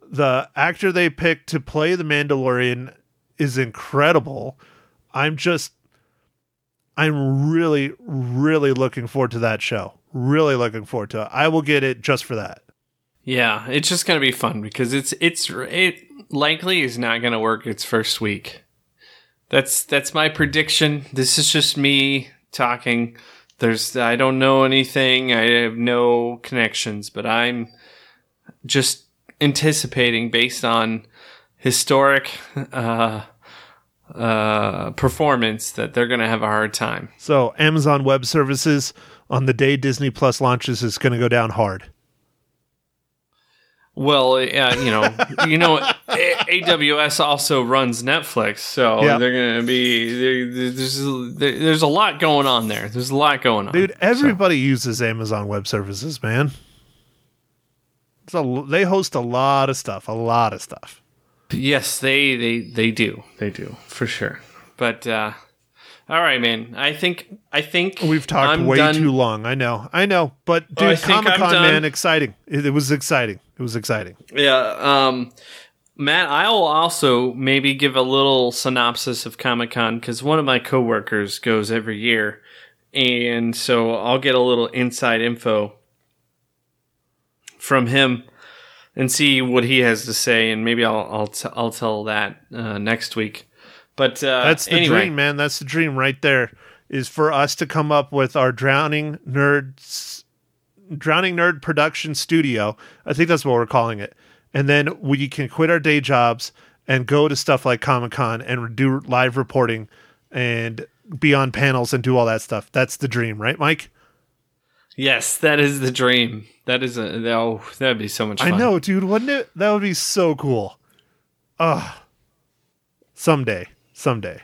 The actor they picked to play the Mandalorian is incredible. I'm just I'm really really looking forward to that show. Really looking forward to it. I will get it just for that. Yeah, it's just gonna be fun because it's it's it likely is not gonna work its first week. That's that's my prediction. This is just me talking. There's I don't know anything. I have no connections, but I'm just anticipating based on historic uh, uh, performance that they're gonna have a hard time. So, Amazon Web Services on the day Disney Plus launches is going to go down hard. Well, yeah, you know, you know, AWS also runs Netflix, so Yeah. they're gonna be there, there's there's a lot going on there. There's a lot going on, Dude, everybody uses Amazon Web Services, man. It's a, they host a lot of stuff, a lot of stuff. Yes, they they they do, they do for sure. But uh, all right, man. I think I think We've talked I'm way done. too long. I know, I know, but Oh, dude, Comic Con, man, exciting. It, it was exciting. It was exciting. Yeah, um, Matt, I will also maybe give a little synopsis of Comic Con because one of my coworkers goes every year, and so I'll get a little inside info from him and see what he has to say, and maybe I'll I'll t- I'll tell that uh, next week. But uh, That's the anyway, dream, man. That's the dream right there. Is for us to come up with our drowning nerds, drowning nerd production studio. I think that's what we're calling it. And then we can quit our day jobs and go to stuff like Comic Con and do live reporting and be on panels and do all that stuff. That's the dream, right, Mike? Yes, that is the dream. That is a oh, that'd be so much fun. I know, dude. Wouldn't it? That would be so cool. Ah, someday, someday.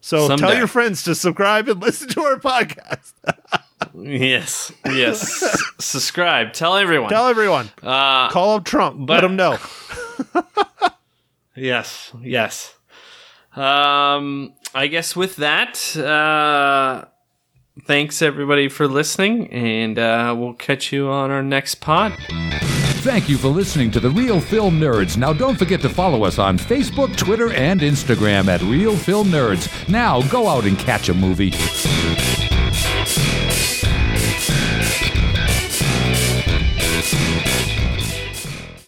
So tell your friends to subscribe and *laughs* listen to our podcast. *laughs* Yes, yes. *laughs* Subscribe. Tell everyone. Tell everyone. uh, Call up Trump. but- Let him know. *laughs* Yes, yes. Um, I guess with that, uh, thanks everybody for listening, and uh, we'll catch you on our next pod. Thank you for listening to The Real Film Nerds. Now, don't forget to follow us on Facebook, Twitter, and Instagram at Real Film Nerds. Now, go out and catch a movie.